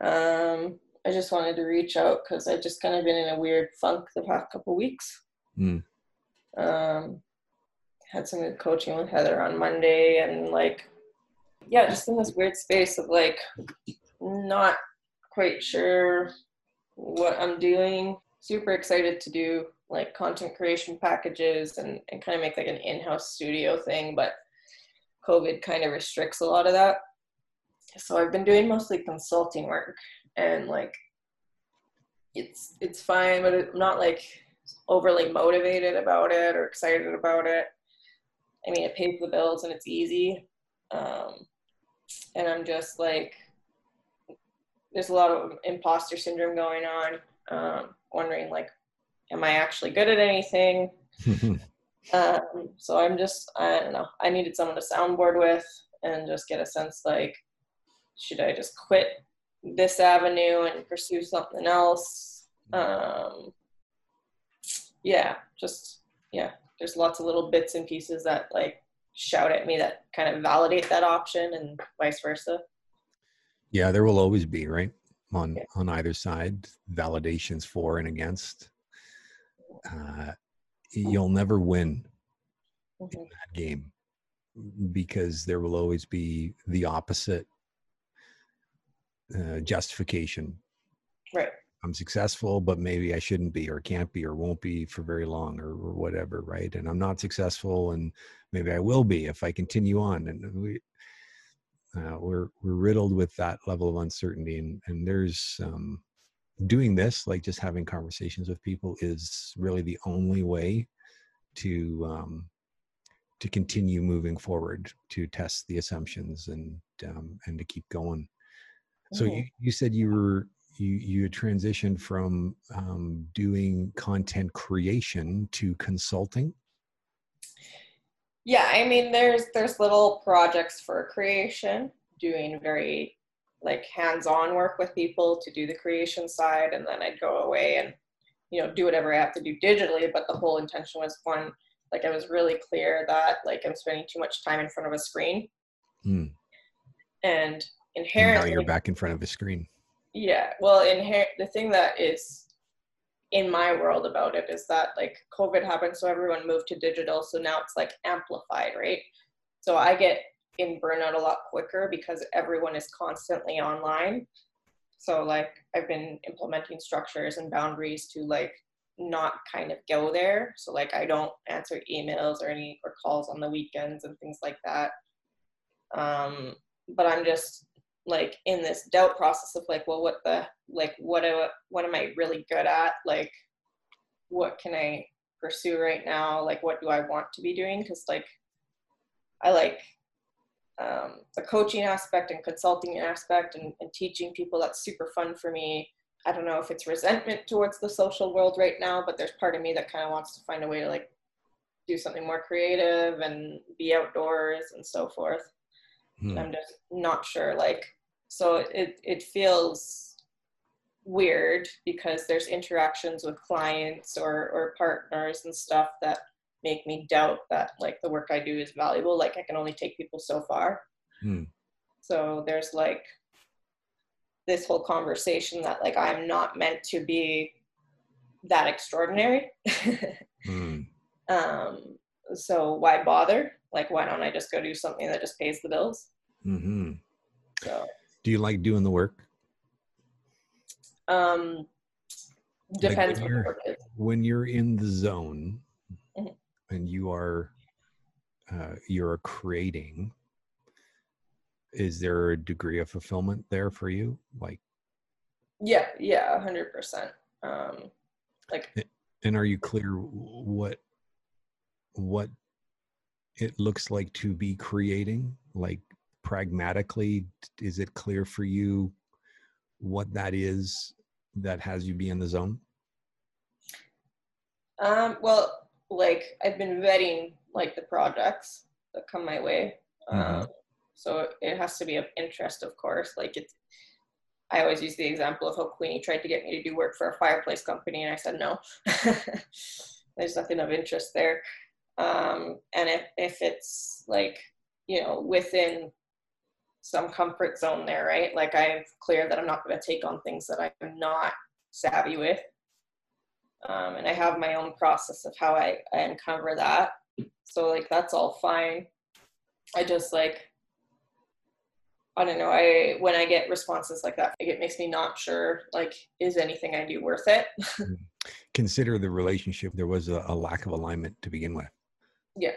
Um, I just wanted to reach out because I've just kind of been in a weird funk the past couple weeks. Mm. Um, had some good coaching with Heather on Monday, and like, yeah, just in this weird space of like not quite sure what I'm doing. Super excited to do like content creation packages and, and kind of make like an in-house studio thing, but COVID kind of restricts a lot of that. So I've been doing mostly consulting work and like it's it's fine, but I'm not like overly motivated about it or excited about it. I mean, it pays the bills and it's easy. Um, and I'm just like, there's a lot of imposter syndrome going on. Um, wondering like, am I actually good at anything? um, so I'm just, I don't know. I needed someone to soundboard with and just get a sense like, should I just quit this avenue and pursue something else? Um, yeah, just yeah. There's lots of little bits and pieces that like shout at me that kind of validate that option and vice versa. Yeah, there will always be, right? On Yeah. on either side, validations for and against. Uh, you'll never win Mhm. that game because there will always be the opposite uh, justification. Right. I'm successful, but maybe I shouldn't be, or can't be, or won't be for very long, or, or whatever, right? And I'm not successful, and maybe I will be if I continue on. And we, uh, we're we're riddled with that level of uncertainty, and and there's um, doing this, like just having conversations with people, is really the only way to um, to continue moving forward, to test the assumptions, and um, and to keep going. So you, you said you were you you had transitioned from um, doing content creation to consulting. Yeah, I mean, there's there's little projects for creation, doing very like hands-on work with people to do the creation side, and then I'd go away and you know do whatever I have to do digitally. But the whole intention was one, like I was really clear that like I'm spending too much time in front of a screen, Hmm. and And now you're back in front of a screen. Yeah, well, inher- the thing that is in my world about it is that like COVID happened, so everyone moved to digital. So now it's like amplified, right? So I get in burnout a lot quicker because everyone is constantly online. So like I've been implementing structures and boundaries to like not kind of go there. So like I don't answer emails or any or calls on the weekends and things like that. Um, but I'm just like in this doubt process of like, well, what the like what do, what am I really good at? Like, what can I pursue right now? Like, what do I want to be doing? Because like, I like um, the coaching aspect and consulting aspect and, and teaching people. That's super fun for me. I don't know if it's resentment towards the social world right now, but there's part of me that kind of wants to find a way to like do something more creative and be outdoors and so forth. Hmm. I'm just not sure. Like, so it it feels weird because there's interactions with clients or or partners and stuff that make me doubt that like the work I do is valuable. Like I can only take people so far. Hmm. So there's like this whole conversation that like I'm not meant to be that extraordinary. Hmm. um, so why bother? Like why don't I just go do something that just pays the bills? mm-hmm. So Do you like doing the work? Um, Like depends when you're- when you're in the zone Mhm. and you are uh, you're creating is there a degree of fulfillment there for you like Yeah, yeah, a hundred percent. Um, like and are you clear what what it looks like to be creating like pragmatically is it clear for you what that is that has you be in the zone Um, well, like I've been vetting like the projects that come my way. Um, so it has to be of interest, of course. Like it's, I always use the example of how Queenie tried to get me to do work for a fireplace company, and I said no. There's nothing of interest there. Um, and if if it's like you know within some comfort zone there, right? Like I'm clear that I'm not going to take on things that I'm not savvy with. Um, and I have my own process of how I, I uncover that. So like that's all fine. I just like I don't know. I when I get responses like that, like it makes me not sure. Like, is anything I do worth it? Mm. Consider the relationship. There was a, a lack of alignment to begin with. Yeah.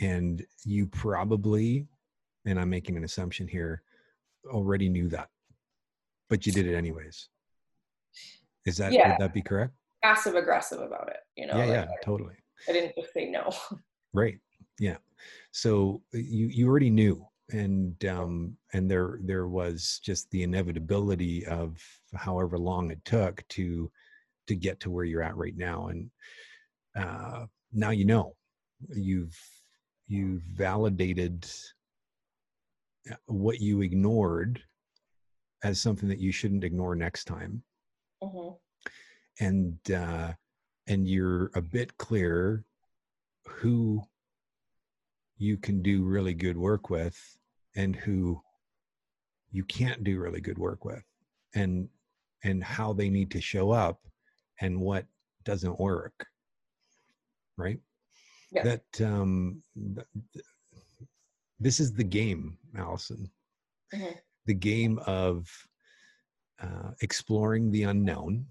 And you probably, and I'm making an assumption here, already knew that, but you did it anyways. Is that Yeah. would that be correct? Passive aggressive about it, you know. yeah, like, yeah, totally. I didn't just say no. Right. Yeah. So uh, you you already knew, and um, and there there was just the inevitability of however long it took to to get to where you're at right now, and uh, now you know you've you've validated what you ignored as something that you shouldn't ignore next time. Hmm and uh, and you're a bit clearer who you can do really good work with and who you can't do really good work with and and how they need to show up and what doesn't work. Right Yeah. that um th- th- this is the game Alison Mhm. the game of uh, exploring the unknown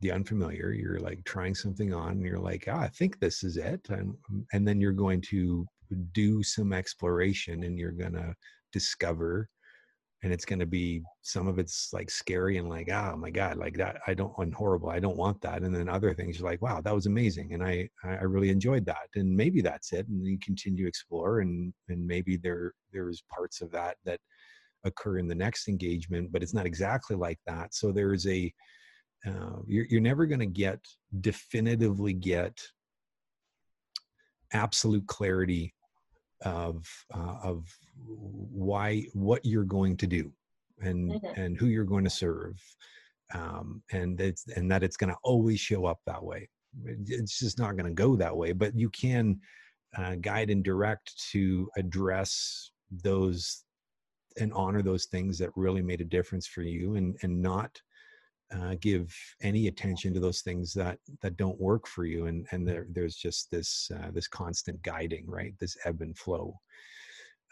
the unfamiliar you're like trying something on and you're like ah, i think this is it and, and then you're going to do some exploration and you're going to discover and it's going to be some of it's like scary and like oh my god like that i don't and horrible i don't want that and then other things you're like wow that was amazing and i i really enjoyed that and maybe that's it and you continue to explore and and maybe there there's parts of that that occur in the next engagement but it's not exactly like that so there's a uh, you're, you're never going to get definitively get absolute clarity of uh, of why what you're going to do and Mhm. and who you're going to serve um, and it's and that it's going to always show up that way it's just not going to go that way but you can uh, guide and direct to address those and honor those things that really made a difference for you and and not uh, give any attention to those things that that don't work for you and and there, there's just this uh, this constant guiding right? This ebb and flow.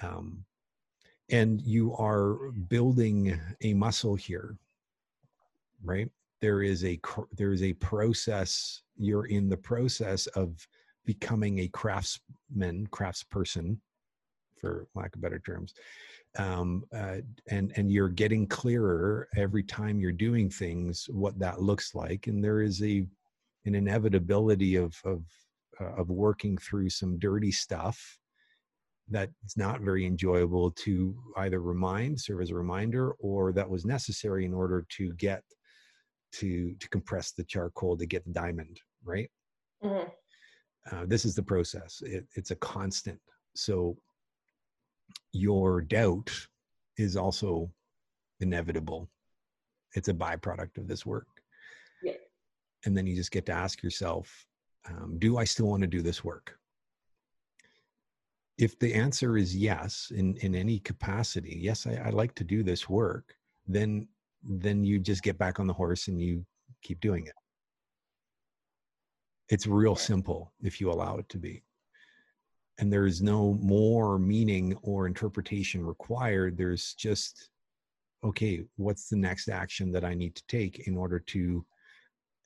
Um, and you are building a muscle here right? There is a there is a process you're in the process of becoming a craftsman craftsperson for lack of better terms um, uh, and and you're getting clearer every time you're doing things what that looks like and there is a an inevitability of of uh, of working through some dirty stuff that's not very enjoyable to either remind serve as a reminder or that was necessary in order to get to to compress the charcoal to get the diamond right? Mhm. uh, this is the process. It, it's a constant. So your doubt is also inevitable. It's a byproduct of this work. Yeah. and then you just get to ask yourself um, do i still want to do this work? If the answer is yes in in any capacity yes I, I like to do this work then then you just get back on the horse and you keep doing it. It's real simple if you allow it to be and there is no more meaning or interpretation required there's just okay what's the next action that i need to take in order to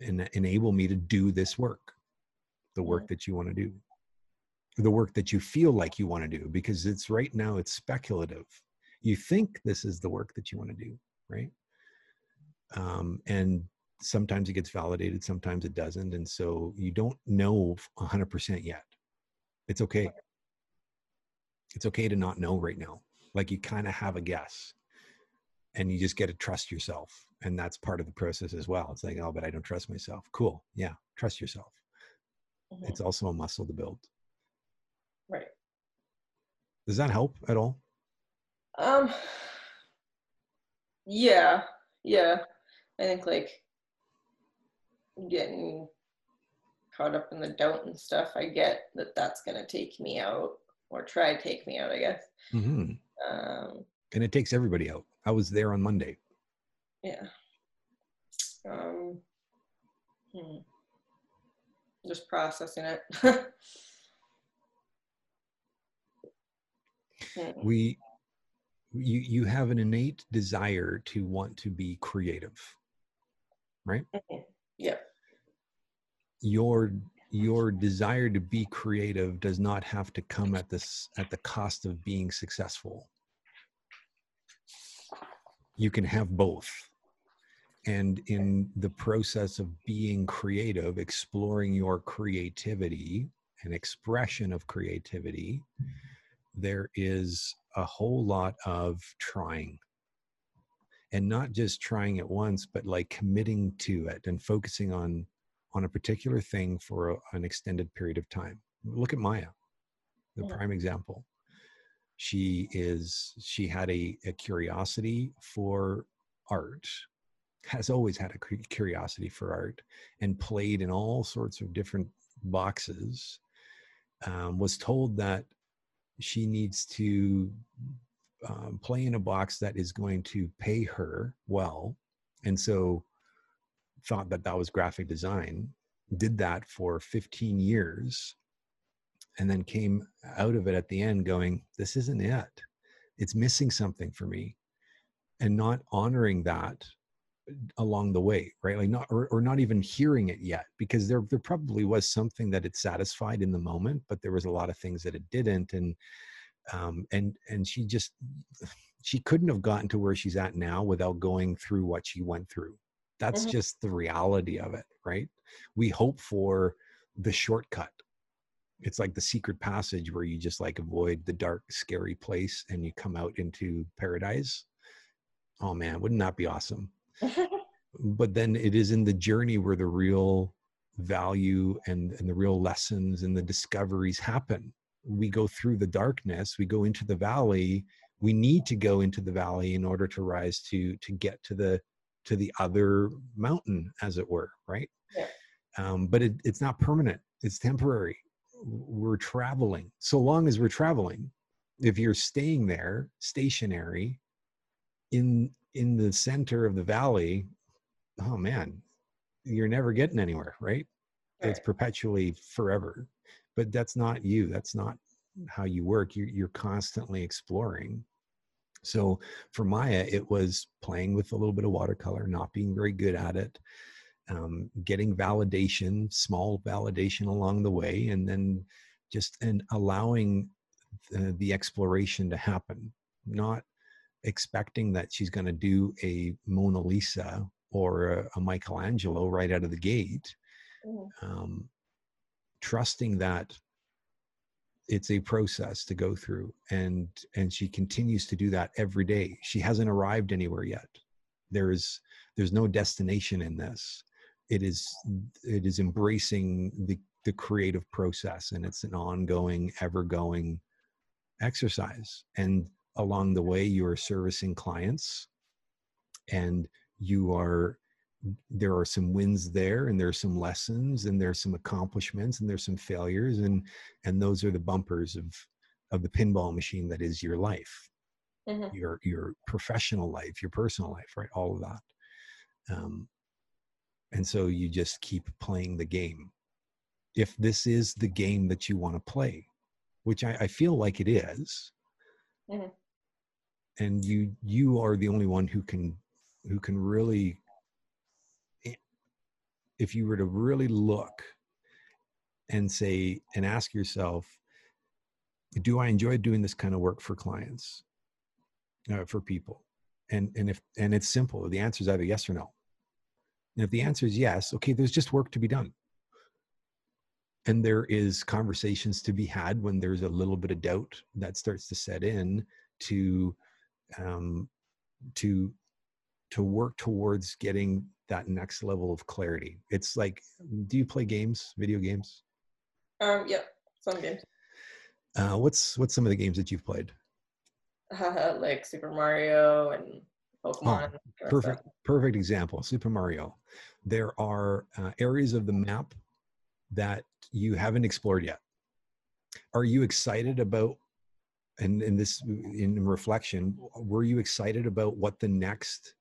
en- enable me to do this work? The work that you want to do. The work that you feel like you want to do because it's right now it's speculative. You think this is the work that you want to do right? Um, and sometimes it gets validated sometimes it doesn't and so you don't know 100% yet. It's okay it's okay to not know right now like you kind of have a guess and you just get to trust yourself and that's part of the process as well it's like oh but i don't trust myself cool yeah trust yourself Mhm. it's also a muscle to build Right. does that help at all Um. Yeah. Yeah. I think like getting caught up in the doubt and stuff. I get that that's gonna take me out or try to take me out. I guess. hmm Um. and it takes everybody out i was there on monday Yeah. Um, hmm. Just processing it. Hmm. we you you have an innate desire to want to be creative right Mhm. Yep. your your desire to be creative does not have to come at this at the cost of being successful. You can have both. And in the process of being creative exploring your creativity and expression of creativity there is a whole lot of trying. And not just trying it once but like committing to it and focusing on on a particular thing for a, an extended period of time. Look at maya the Mhm. prime example. She is she had a, a curiosity for art has always had a curiosity for art and played in all sorts of different boxes um, was told that she needs to um, play in a box that is going to pay her well. And so thought that that was graphic design did that for 15 years and then came out of it at the end going this isn't it. It's missing something for me and not honoring that along the way right? Like not or, or not even hearing it yet because there there probably was something that it satisfied in the moment but there was a lot of things that it didn't and um and and she just she couldn't have gotten to where she's at now without going through what she went through that's Mhm. just the reality of it right? We hope for the shortcut. It's like the secret passage where you just like avoid the dark scary place and you come out into paradise. Oh man wouldn't that be awesome? But then it is in the journey where the real value and, and the real lessons and the discoveries happen. We go through the darkness we go into the valley. We need to go into the valley in order to rise to to get to the to the other mountain as it were right? Yeah. um, but it, it's not permanent it's temporary. We're traveling. So long as we're traveling if you're staying there stationary in in the center of the valley oh man you're never getting anywhere right? It's perpetually forever. But that's not you that's not how you work. You're, you're constantly exploring so for maya it was playing with a little bit of watercolor not being very good at it um, getting validation small validation along the way and then just and allowing the, the exploration to happen not expecting that she's going to do a mona lisa or a, a michelangelo right out of the gate Mhm. um, trusting that it's a process to go through and and she continues to do that every day. She hasn't arrived anywhere yet. There's there's no destination in this. It is it is embracing the the creative process and it's an ongoing ever going exercise. And along the way you are servicing clients and you are there are some wins there and there's some lessons and there's some accomplishments and there's some failures and and those are the bumpers of of the pinball machine that is your life Mhm. your your professional life your personal life right all of that um and so you just keep playing the game if this is the game that you want to play which I, I feel like it is Mhm. and you you are the only one who can who can really if you were to really look and say and ask yourself do i enjoy doing this kind of work for clients uh, for people? And and if and it's simple the answer is either yes or no. And if the answer is yes okay there's just work to be done. And there is conversations to be had when there's a little bit of doubt that starts to set in to um, to to work towards getting that next level of clarity it's like do you play games video games Um, yep. Some games. uh, what's what's some of the games that you've played like Super Mario and Pokemon. Oh, perfect perfect example super mario there are uh, areas of the map that you haven't explored yet are you excited about and in this in reflection were you excited about what the next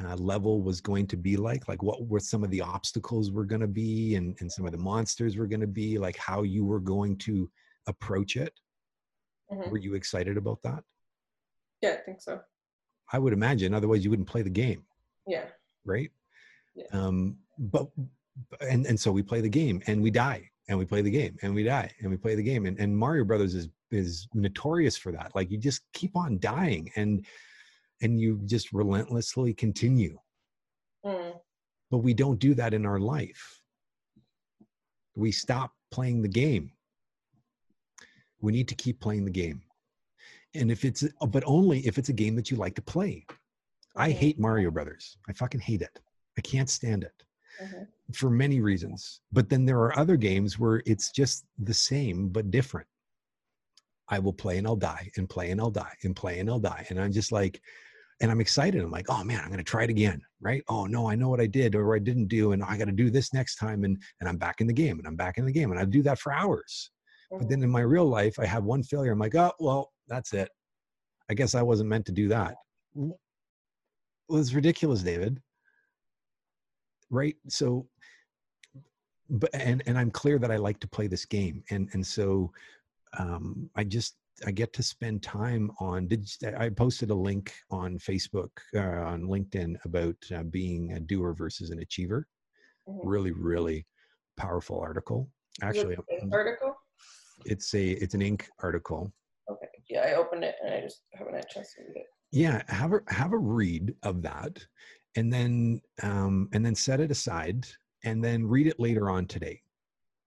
uh, level was going to be like like what were some of the obstacles were going to be and, and some of the monsters were going to be like how you were going to approach it? Mm-hmm. were you excited about that? Yeah i think so. I would imagine otherwise you wouldn't play the game. Yeah. Right? Yeah. um but and and so we play the game and we die and we play the game and we die and we play the game and, and mario brothers is is notorious for that. Like you just keep on dying and and you just relentlessly continue mm. but we don't do that in our life we stop playing the game we need to keep playing the game and if it's but only if it's a game that you like to play i mm-hmm. hate mario brothers i fucking hate it i can't stand it mm-hmm. for many reasons. But then there are other games where it's just the same but different. I will play and I'll die and play and I'll die and play and I'll die. And I'm just like, and I'm excited. I'm like, oh man, I'm going to try it again. Right. Oh no, I know what I did or I didn't do. And I got to do this next time. And, and I'm back in the game and I'm back in the game. And I do that for hours. But then mm-hmm. in my real life, I have one failure. I'm like, oh, well, that's it. I guess I wasn't meant to do that. Well, it's ridiculous, David right so but and and i'm clear that i like to play this game and and so um i just i get to spend time on did i posted a link on facebook uh, on linkedin about uh, being a doer versus an achiever. Mm-hmm. really really powerful article. Actually article? It's a it's an Inc article. Okay yeah i opened it and i just haven't had a chance to read it. Yeah have a have a read of that and then um, and then set it aside and then read it later on today.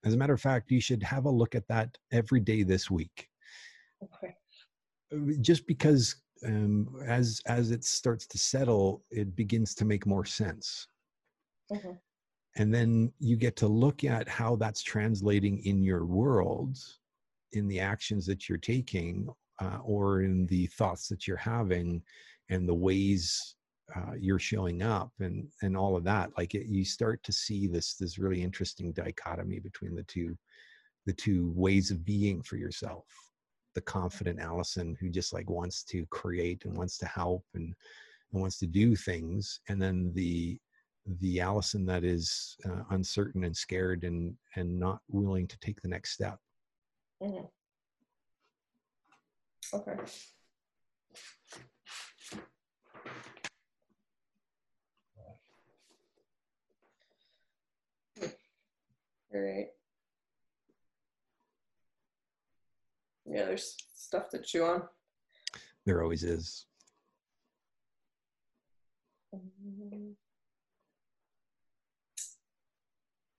As a matter of fact you should have a look at that every day this week okay. Just because um, as as it starts to settle it begins to make more sense. Mm-hmm. and then you get to look at how that's translating in your world in the actions that you're taking uh, or in the thoughts that you're having and the ways uh, you're showing up and and all of that. Like it, you start to see this this really interesting dichotomy between the two the two ways of being for yourself the confident Alison who just like wants to create and wants to help and, and wants to do things and then the the Alison that is uh, uncertain and scared and and not willing to take the next step mm-hmm. okay Right. Yeah, there's stuff to chew on. There always is.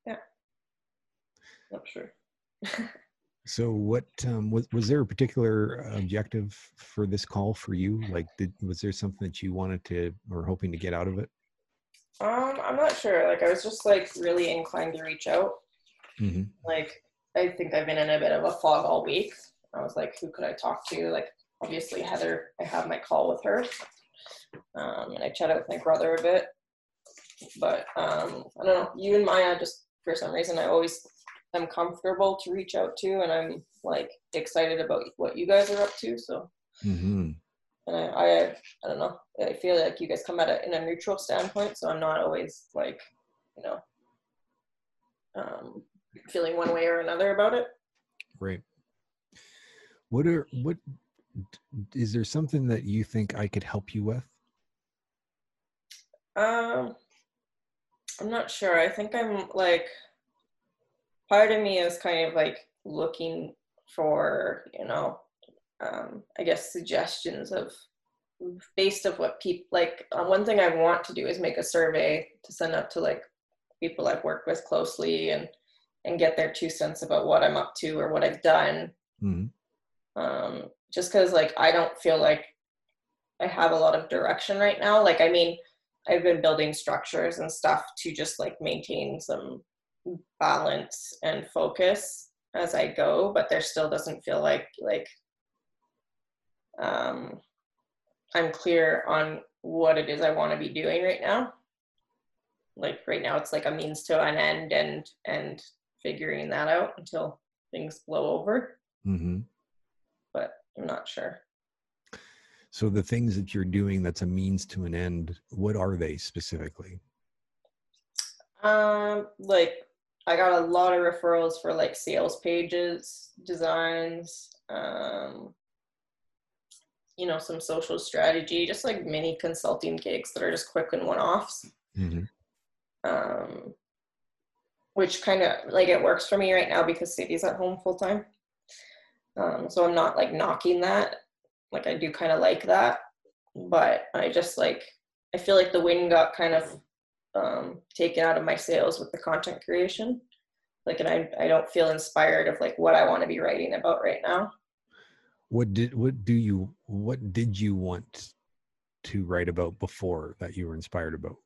Yeah. Not sure. so what um, was was there a particular objective for this call for you like did was there something that you wanted to or hoping to get out of it um i'm not sure like i was just like really inclined to reach out Mm-hmm. Like, I think I've been in a bit of a fog all week. I was like, who could I talk to? Like, obviously, Heather, I have my call with her. Um, and I chatted with my brother a bit. But um, I don't know, you and Maya, just for some reason, I always am comfortable to reach out to, and I'm like excited about what you guys are up to. So, mm-hmm. and I, I, I don't know, I feel like you guys come at it in a neutral standpoint, so I'm not always like, you know, um, feeling one way or another about it. Right. What are what is there something that you think I could help you with? Um, I'm not sure. I think I'm like part of me is kind of like looking for you know um, I guess suggestions of based of what people like. Uh, one thing I want to do is make a survey to send out to like people I've worked with closely and and get their two cents about what I'm up to or what I've done. Mm-hmm. Um, just because like I don't feel like I have a lot of direction right now. Like I mean, I've been building structures and stuff to just like maintain some balance and focus as I go, but there still doesn't feel like like um, I'm clear on what it is I want to be doing right now. Like right now, it's like a means to an end, and and figuring that out until things blow over. Mm-hmm. But I'm not sure. So the things that you're doing that's a means to an end, what are they specifically? Um, like I got a lot of referrals for like sales pages, designs, um, you know, some social strategy, just like mini consulting gigs that are just quick and one offs. Mm-hmm. Um, which kind of like it works for me right now because Sadie's at home full time. Um, so I'm not like knocking that. Like I do kind of like that, but I just like I feel like the wind got kind of um, taken out of my sails with the content creation. Like, and I I don't feel inspired of like what I want to be writing about right now. What did what do you what did you want to write about before that you were inspired about?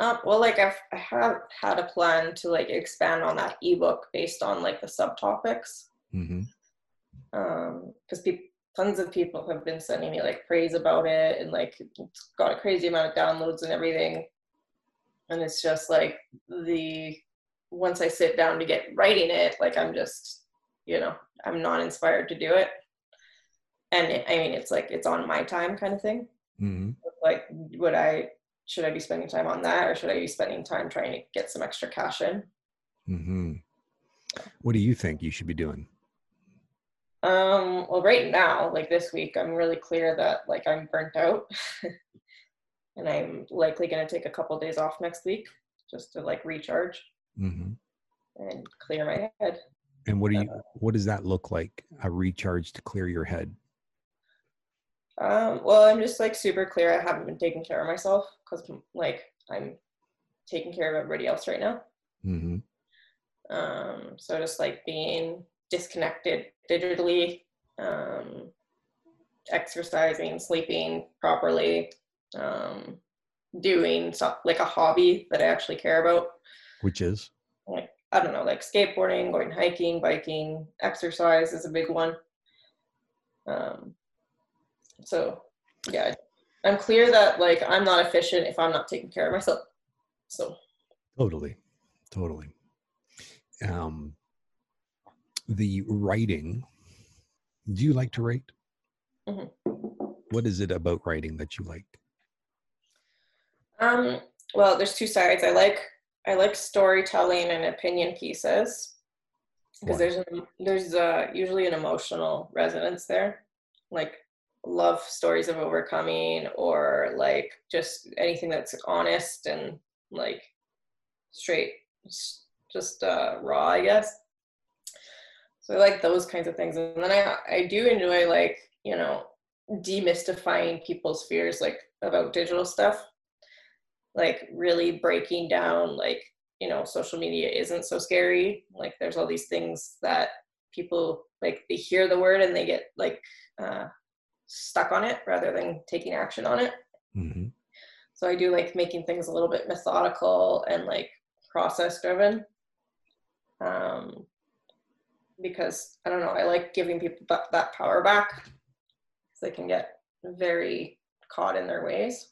Um, well, like I've, I have had a plan to like expand on that ebook based on like the subtopics. Mm-hmm. Um, because people, tons of people have been sending me like praise about it, and like it's got a crazy amount of downloads and everything. And it's just like the once I sit down to get writing it, like I'm just, you know, I'm not inspired to do it. And it, I mean, it's like it's on my time kind of thing. Mm-hmm. Like, would I should I be spending time on that or should I be spending time trying to get some extra cash in? Mm-hmm. What do you think you should be doing? Um, well, right now, like this week, I'm really clear that like I'm burnt out and I'm likely going to take a couple days off next week just to like recharge mm-hmm. and clear my head. And what do you, uh, what does that look like? A recharge to clear your head? Um, well, I'm just like super clear. I haven't been taking care of myself because like I'm taking care of everybody else right now. Mm-hmm. Um, so just like being disconnected digitally, um, exercising, sleeping properly, um, doing so, like a hobby that I actually care about. Which is? Like, I don't know, like skateboarding, going hiking, biking, exercise is a big one. Um, so yeah, I'm clear that like I'm not efficient if I'm not taking care of myself. So totally, totally. Um, the writing. Do you like to write? Mm-hmm. What is it about writing that you like? Um, well, there's two sides. I like I like storytelling and opinion pieces because there's there's uh, usually an emotional resonance there. Like love stories of overcoming or like just anything that's honest and like straight just uh raw i guess so i like those kinds of things and then i i do enjoy like you know demystifying people's fears like about digital stuff like really breaking down like you know social media isn't so scary like there's all these things that people like they hear the word and they get like uh stuck on it rather than taking action on it. Mm-hmm. So I do like making things a little bit methodical and like process driven. Um, because I don't know, I like giving people that, that power back because they can get very caught in their ways.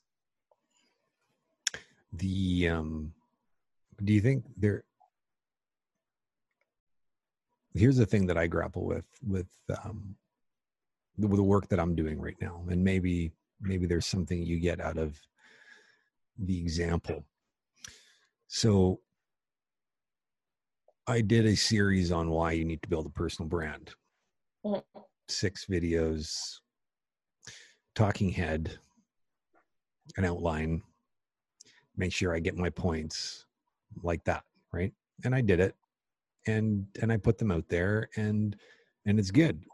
The um, do you think there? Here's the thing that I grapple with with um, the, the work that I'm doing right now, and maybe maybe there's something you get out of the example. So I did a series on why you need to build a personal brand. Mm-hmm. Six videos, talking head, an outline, make sure I get my points like that, right? And I did it. And and I put them out there and and it's good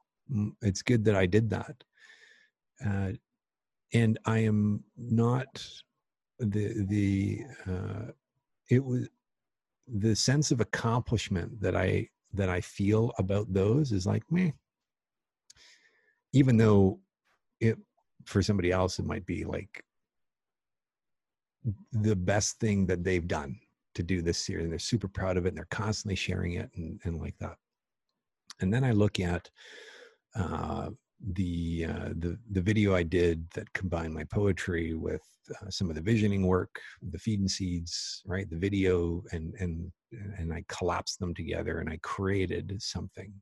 it's good that I did that. Uh, and I am not the the uh, it was the sense of accomplishment that I that I feel about those is like me. Even though it for somebody else it might be like the best thing that they've done to do this series and they're super proud of it and they're constantly sharing it and, and like that and then i look at uh, the uh, the the video I did that combined my poetry with uh, some of the visioning work, the feed and seeds, right? The video and and and I collapsed them together and I created something.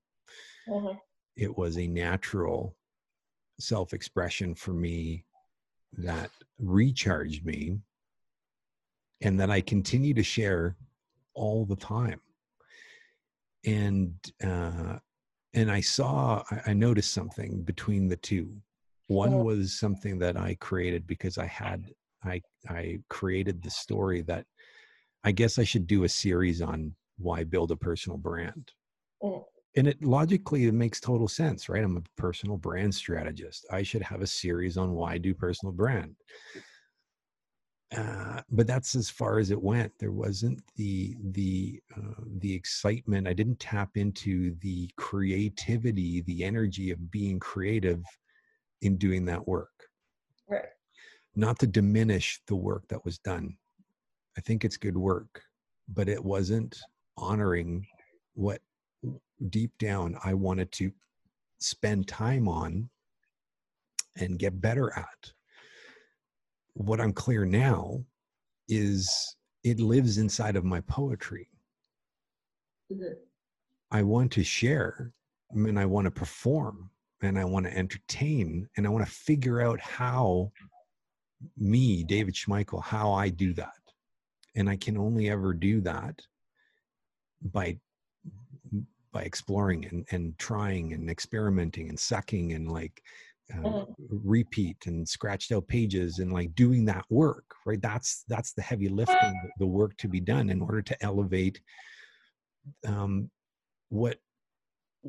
Mm-hmm. it was a natural self expression for me that recharged me and that I continue to share all the time. And uh, and I saw, I, noticed something between the two. One Mhm. was something that I created because I had, I I created the story that I guess I should do a series on why build a personal brand. Mm. And it logically it makes total sense, right? I'm a personal brand strategist. I should have a series on why do personal brand. Uh, but that's as far as it went. There wasn't the the uh, the excitement. I didn't tap into the creativity, the energy of being creative in doing that work. Right. Not to diminish the work that was done. I think it's good work, but it wasn't honoring what deep down I wanted to spend time on and get better at. What I'm clear now is it lives inside of my poetry. Mhm. I want to share and I want to perform and I want to entertain and I want to figure out how me, David Schmeichel, how I do that. And I can only ever do that by by exploring and, and trying and experimenting and sucking and like uh, Mhm. repeat and scratched out pages and like doing that work right that's that's the heavy lifting the- the work to be done in order to elevate um, what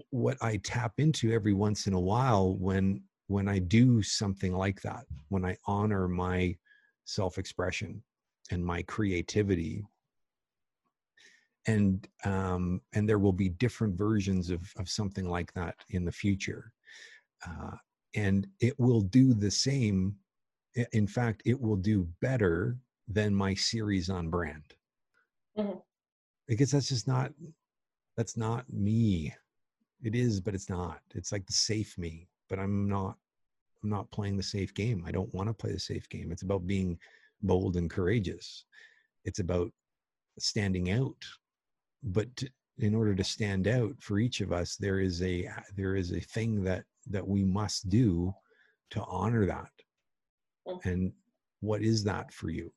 what I tap into every once in a while when when I do something like that, when I honor my self-expression and my creativity. And um, and there will be different versions of of something like that in the future, uh, and it will do the same. In fact, it will do better than my series on brand, Mhm. because that's just not that's not me. It is but it's not. It's like the safe me but i'm not i'm not playing the safe game. I don't want to play the safe game. It's about being bold and courageous. It's about standing out but to- in order to stand out for each of us there is a there is a thing that that we must do to honor that. Mhm. and what is that for you?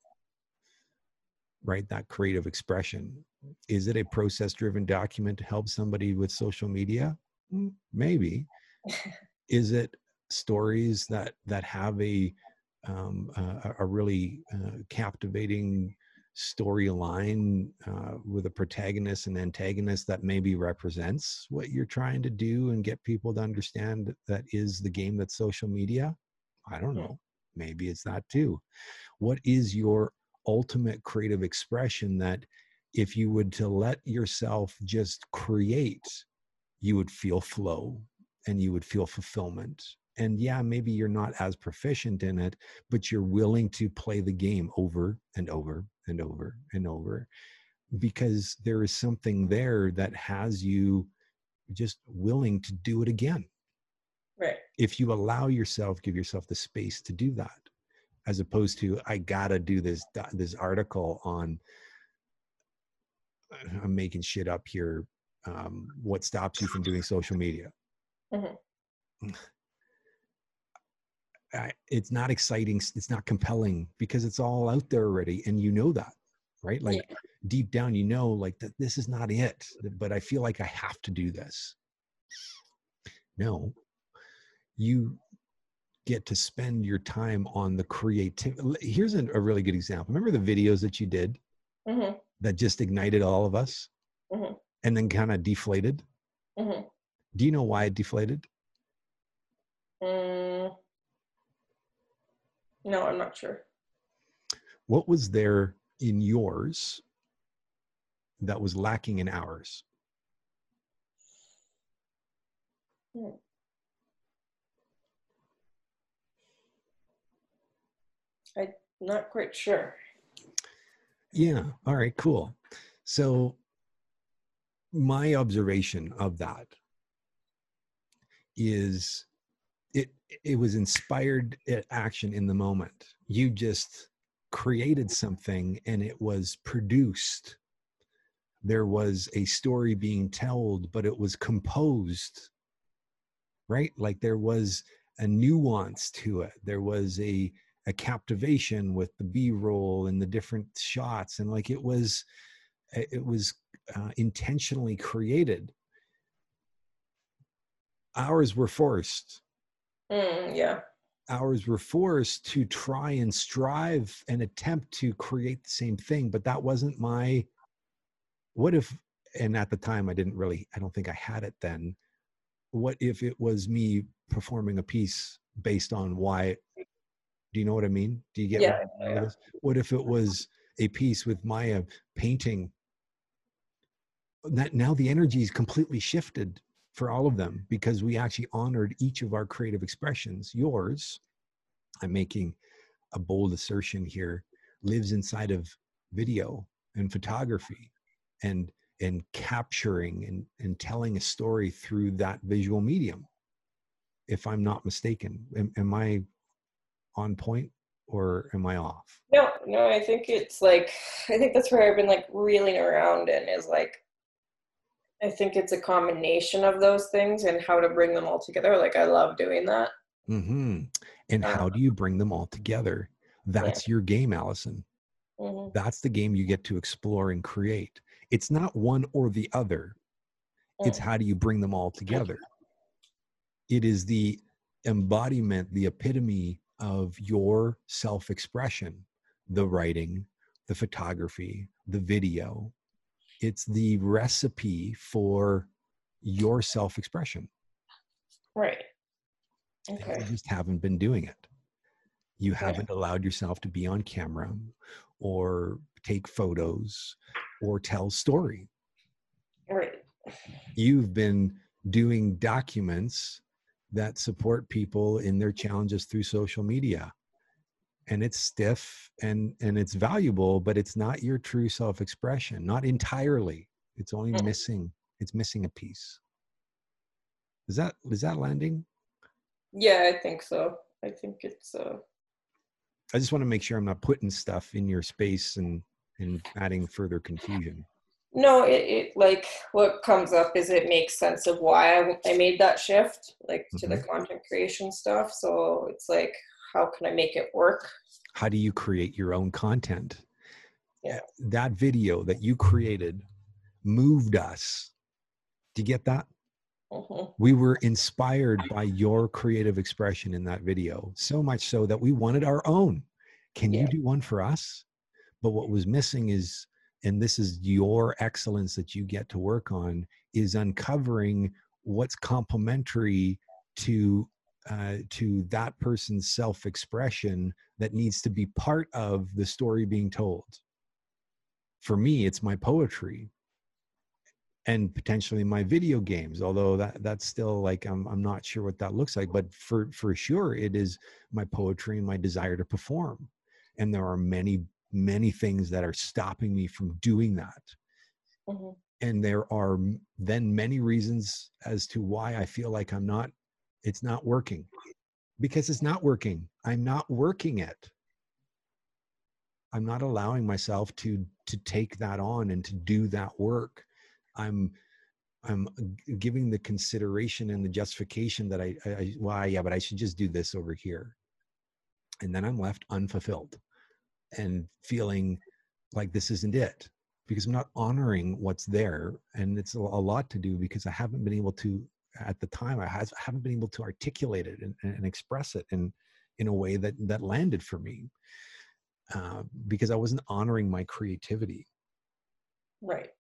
Right? That creative expression. Is it a process driven document to help somebody with social media? Mm, maybe. Is it stories that that have a um, a, a really uh, captivating storyline uh, with a protagonist and antagonist that maybe represents what you're trying to do and get people to understand that is the game that's social media? I don't know. Maybe it's that too. What is your ultimate creative expression that if you would to let yourself just create you would feel flow and you would feel fulfillment? And yeah maybe you're not as proficient in it but you're willing to play the game over and over and over and over because there is something there that has you just willing to do it again Right. if you allow yourself give yourself the space to do that as opposed to i gotta do this this article on i'm making shit up here um, what stops you from doing social media Mhm. I, it's not exciting it's not compelling because it's all out there already and you know that right? Like deep down you know like that this is not it but i feel like i have to do this. No. You get to spend your time on the creative here's an, a really good example. Remember the videos that you did? Mhm. that just ignited all of us? Mhm. and then kind of deflated? Mhm. do you know why it deflated? Mm. No, I'm not sure. what was there in yours that was lacking in ours hmm. I'm not quite sure. Yeah. All right. Cool. So, my observation of that is it it was inspired action in the moment. You just created something and it was produced. There was a story being told, but it was composed right like there was a nuance to it there was a a captivation with the b-roll and the different shots and like it was it was uh, intentionally created ours were forced Mm, yeah. ours were forced to try and strive and attempt to create the same thing but that wasn't my what if and at the time i didn't really i don't think i had it then. What if it was me performing a piece based on why do you know what i mean? Do you get Yeah, what, yeah. what if it was a piece with maya painting? That now the energy is completely shifted for all of them because we actually honored each of our creative expressions. Yours i'm making a bold assertion here lives inside of video and photography and and capturing and, and telling a story through that visual medium if i'm not mistaken. Am, am i on point or am i off? No, no, I think it's like I think that's where I've been like reeling around in is like I think it's a combination of those things and how to bring them all together. Like I love doing that. Mm-hmm. and how Uh, do you bring them all together that's your game Alison hmm that's the game you get to explore and create it's not one or the other it's Mm. how do you bring them all together it is the embodiment the epitome of your self-expression the writing the photography the video it's the recipe for your self-expression Right. and Okay. you just haven't been doing it you haven't allowed yourself to be on camera or take photos or tell story Right. you've been doing documents that support people in their challenges through social media and it's stiff and and it's valuable but it's not your true self-expression not entirely it's only Mm. missing it's missing a piece is that is that landing Yeah, I think so. I think it's uh i just want to make sure i'm not putting stuff in your space and and adding further confusion no, it, it like what comes up is it makes sense of why I, I made that shift, like to the content creation stuff. So it's like, how can I make it work? how do you create your own content? Yeah. that video that you created moved us. Do you get that? Hmm we were inspired by your creative expression in that video so much so that we wanted our own. Can you do one for us? But what was missing is and this is your excellence that you get to work on is uncovering what's complementary to uh, to that person's self-expression that needs to be part of the story being told. For me it's my poetry and potentially my video games although that that's still like I'm, I'm not sure what that looks like but for for sure it is my poetry and my desire to perform. And there are many many things that are stopping me from doing that. Hmm and there are then many reasons as to why i feel like i'm not it's not working. Because it's not working. I'm not working it. I'm not allowing myself to to take that on and to do that work. I'm i'm giving the consideration and the justification that i, I why yeah but i should just do this over here. And then i'm left unfulfilled and feeling like this isn't it because i'm not honoring what's there. And it's a lot to do because i haven't been able to at the time i has, haven't been able to articulate it and, and express it in in a way that that landed for me uh, because i wasn't honoring my creativity Right.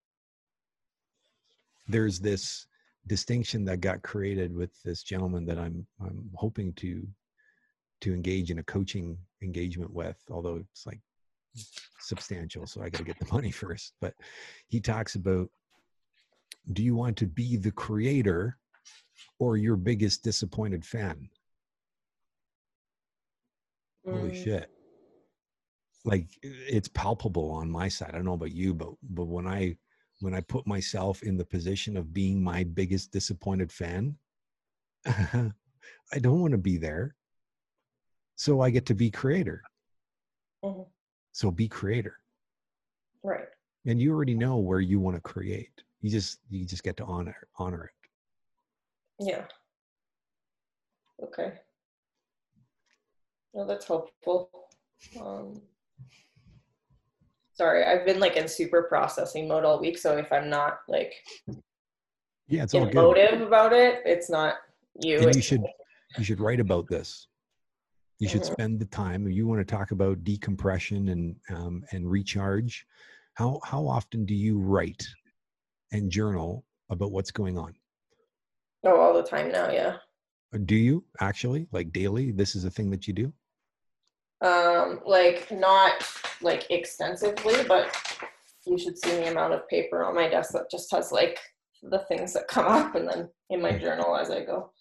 there's this distinction that got created with this gentleman that I'm I'm hoping to to engage in a coaching engagement with, although it's like substantial, so I got to get the money first. But he talks about do you want to be the creator or your biggest disappointed fan? Holy Mm, shit. Like it's palpable on my side. I don't know about you, but but when I when I put myself in the position of being my biggest disappointed fan, I don't want to be there. So I get to be creator. mhm, So be creator. Right. And you already know where you want to create. You just you just get to honor honor it. Yeah. Okay. Well, that's helpful. Um, sorry, I've been like in super processing mode all week, so if I'm not like Yeah, it's all good. emotive about it, it's not you. And you should you should write about this. You should Mhm. spend the time. You want to talk about decompression and um, and recharge, how how often do you write and journal about what's going on? Oh, all the time now, yeah. Or Do you actually like daily? This is a thing that you do. Um, like not like extensively, but you should see the amount of paper on my desk that just has like the things that come up and then in my journal as I go.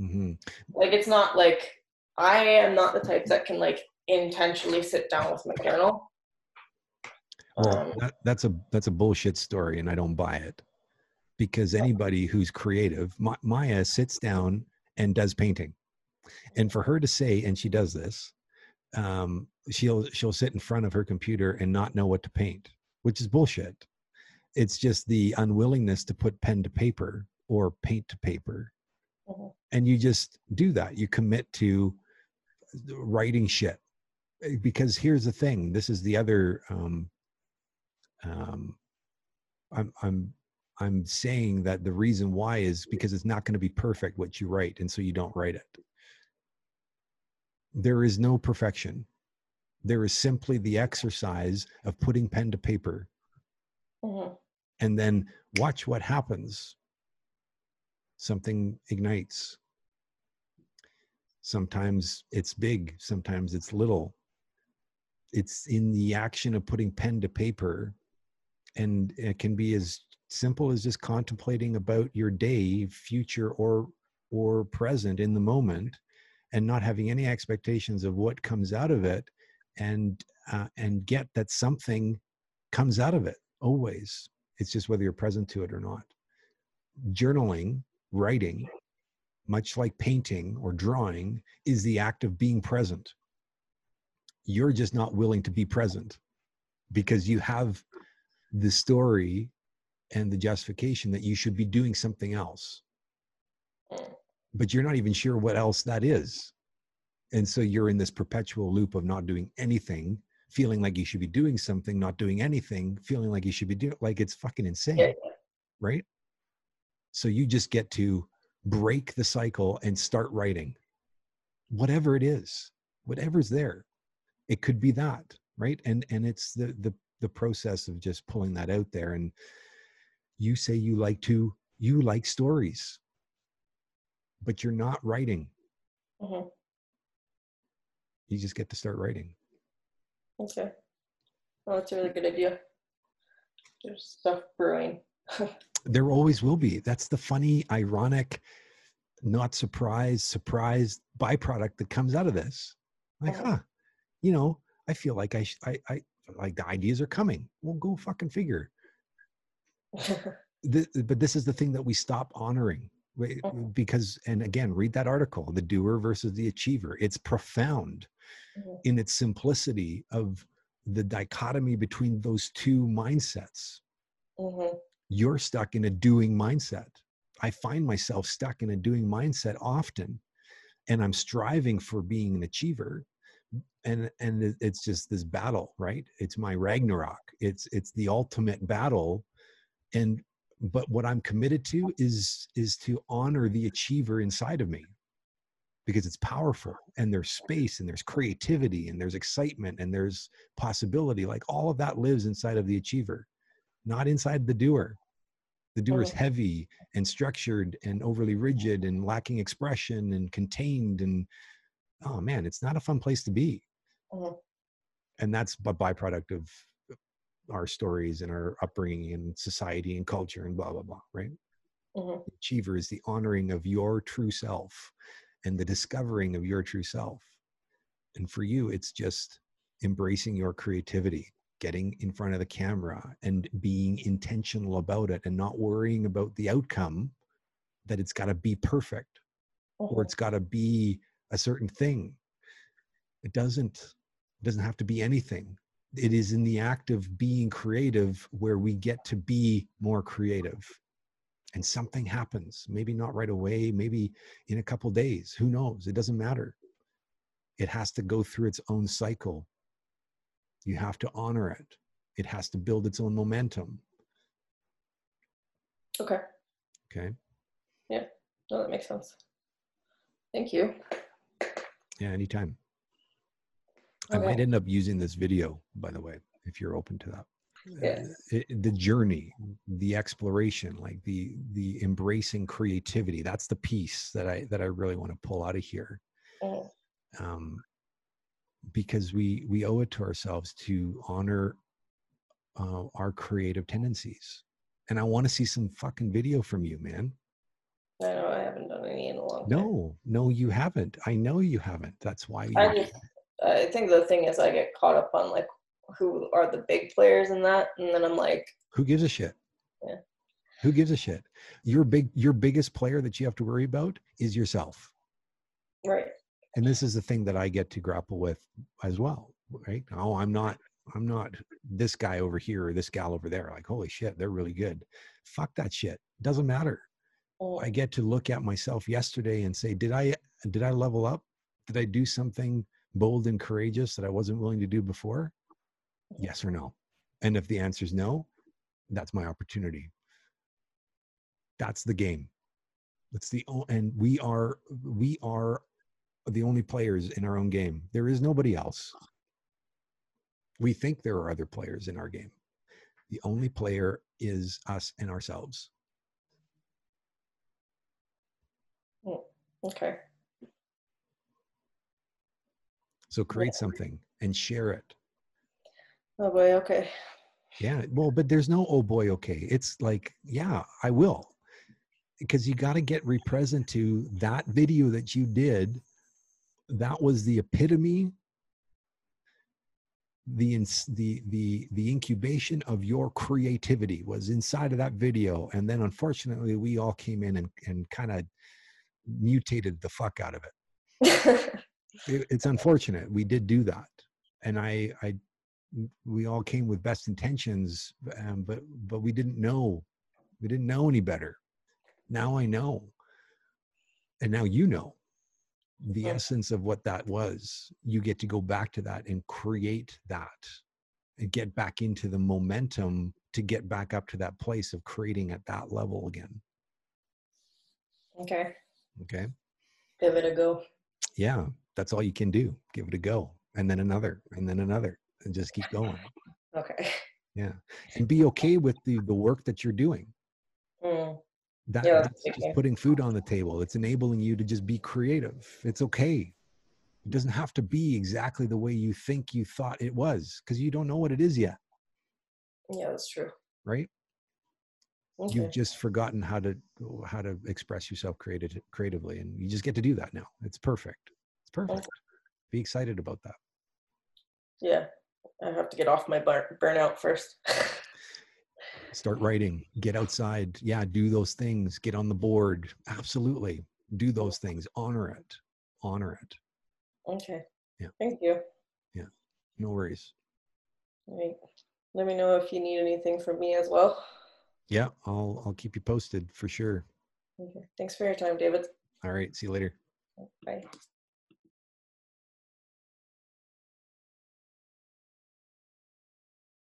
Mm-hmm. Like it's not like I am not the type that can like intentionally sit down with my journal. Well, Um, that, that's a that's a bullshit story, and I don't buy it. Because anybody who's creative, Ma- Maya sits down and does painting, and for her to say, and she does this, um, she'll she'll sit in front of her computer and not know what to paint, which is bullshit. It's just the unwillingness to put pen to paper or paint to paper, Mhm. and you just do that. You commit to writing shit because here's the thing this is the other um um i'm i'm i'm saying that the reason why is because it's not going to be perfect what you write and so you don't write it. There is no perfection. There is simply the exercise of putting pen to paper. Mhm. and then watch what happens. Something ignites. Sometimes it's big sometimes it's little. It's in the action of putting pen to paper and it can be as simple as just contemplating about your day future or or present in the moment and not having any expectations of what comes out of it and uh, and get that something comes out of it always. It's just whether you're present to it or not. Journaling writing much like painting or drawing is the act of being present. You're just not willing to be present because you have the story and the justification that you should be doing something else. Mm. but you're not even sure what else that is. And so you're in this perpetual loop of not doing anything feeling like you should be doing something not doing anything feeling like you should be doing like it's fucking insane right? So you just get to break the cycle and start writing. Whatever it is whatever's there it could be that right? And and it's the the the process of just pulling that out there and you say you like to you like stories but you're not writing Mhm. you just get to start writing Okay. Well, that's a really good idea. There's stuff brewing. there always will be that's the funny ironic not surprised surprised byproduct that comes out of this like Mhm. huh you know i feel like i sh- i i like the ideas are coming well go fucking figure But this is the thing that we stop honoring Mhm. because and again read that article the doer versus the achiever it's profound Mhm. in its simplicity of the dichotomy between those two mindsets Mhm. you're stuck in a doing mindset. I find myself stuck in a doing mindset often, and I'm striving for being an achiever. And and it's just this battle, right? It's my Ragnarok. It's it's the ultimate battle. And but what I'm committed to is is to honor the achiever inside of me because it's powerful and there's space and there's creativity and there's excitement and there's possibility. Like all of that lives inside of the achiever not inside the doer. The doer is heavy and structured and overly rigid and lacking expression and contained and oh man it's not a fun place to be. Mhm. and that's a byproduct of our stories and our upbringing and society and culture and blah blah blah right Mhm. the achiever is the honoring of your true self and the discovering of your true self and for you it's just embracing your creativity getting in front of the camera and being intentional about it and not worrying about the outcome that it's got to be perfect or Mhm. it's got to be a certain thing it doesn't it doesn't have to be anything it is in the act of being creative where we get to be more creative and something happens maybe not right away maybe in a couple days who knows it doesn't matter it has to go through its own cycle you have to honor it it has to build its own momentum Okay. okay Yeah. No, that makes sense. Thank you. yeah anytime i might end up using this video by the way if you're open to that. Yeah. Uh, it, the journey the exploration like the the embracing creativity that's the piece that i that i really want to pull out of here. Mm. um, because we we owe it to ourselves to honor uh, our creative tendencies. And i want to see some fucking video from you man. I know I haven't done any in a long time. no no you haven't. I know you haven't. That's why you I just, I think the thing is, I get caught up on like who are the big players in that, and then I'm like, who gives a shit? Yeah. who gives a shit? Your big your biggest player that you have to worry about is yourself. Right, and this is the thing that i get to grapple with as well right? Oh i'm not i'm not this guy over here or this gal over there. Like holy shit they're really good. Fuck that shit. Doesn't matter. Mm. i get to look at myself yesterday and say did i did i level up? Did i do something bold and courageous that i wasn't willing to do before? Yes or no? And if the answer is no that's my opportunity. That's the game. That's the and we are we are the only players in our own game. There is nobody else. We think there are other players in our game. The only player is us and ourselves. Hmm, okay, so create something and share it oh boy, okay, Yeah, well, but there's no oh boy, okay. It's like, yeah, I will. Because you got to get represent to that video that you did. That was the epitome, the ins- the the the incubation of your creativity was inside of that video. And then unfortunately we all came in and, and kind of mutated the fuck out of it it, it's unfortunate we did do that and i i we all came with best intentions um, but but we didn't know we didn't know any better. Now i know. And now you know the Yeah. essence of what that was. You get to go back to that and create that and get back into the momentum to get back up to that place of creating at that level again. Okay, okay? Give it a go. yeah that's all you can do give it a go and then another and then another and just keep going. Okay, yeah and be okay with the the work that you're doing. Mm, that, Yeah, that's that's just putting food on the table. It's enabling you to just be creative. It's okay. It doesn't have to be exactly the way you think you thought it was because you don't know what it is yet. Yeah, that's true. right? Okay, you've just forgotten how to how to express yourself creative, creatively and you just get to do that now. It's perfect perfect be excited about that yeah, I have to get off my burn- burnout first. start writing get outside yeah do those things get on the board absolutely do those things honor it honor it okay, Yeah. thank you. Yeah. No worries Right. Let me know if you need anything from me as well. yeah i'll i'll keep you posted for sure Okay. Thanks for your time, David. all right see you later Bye.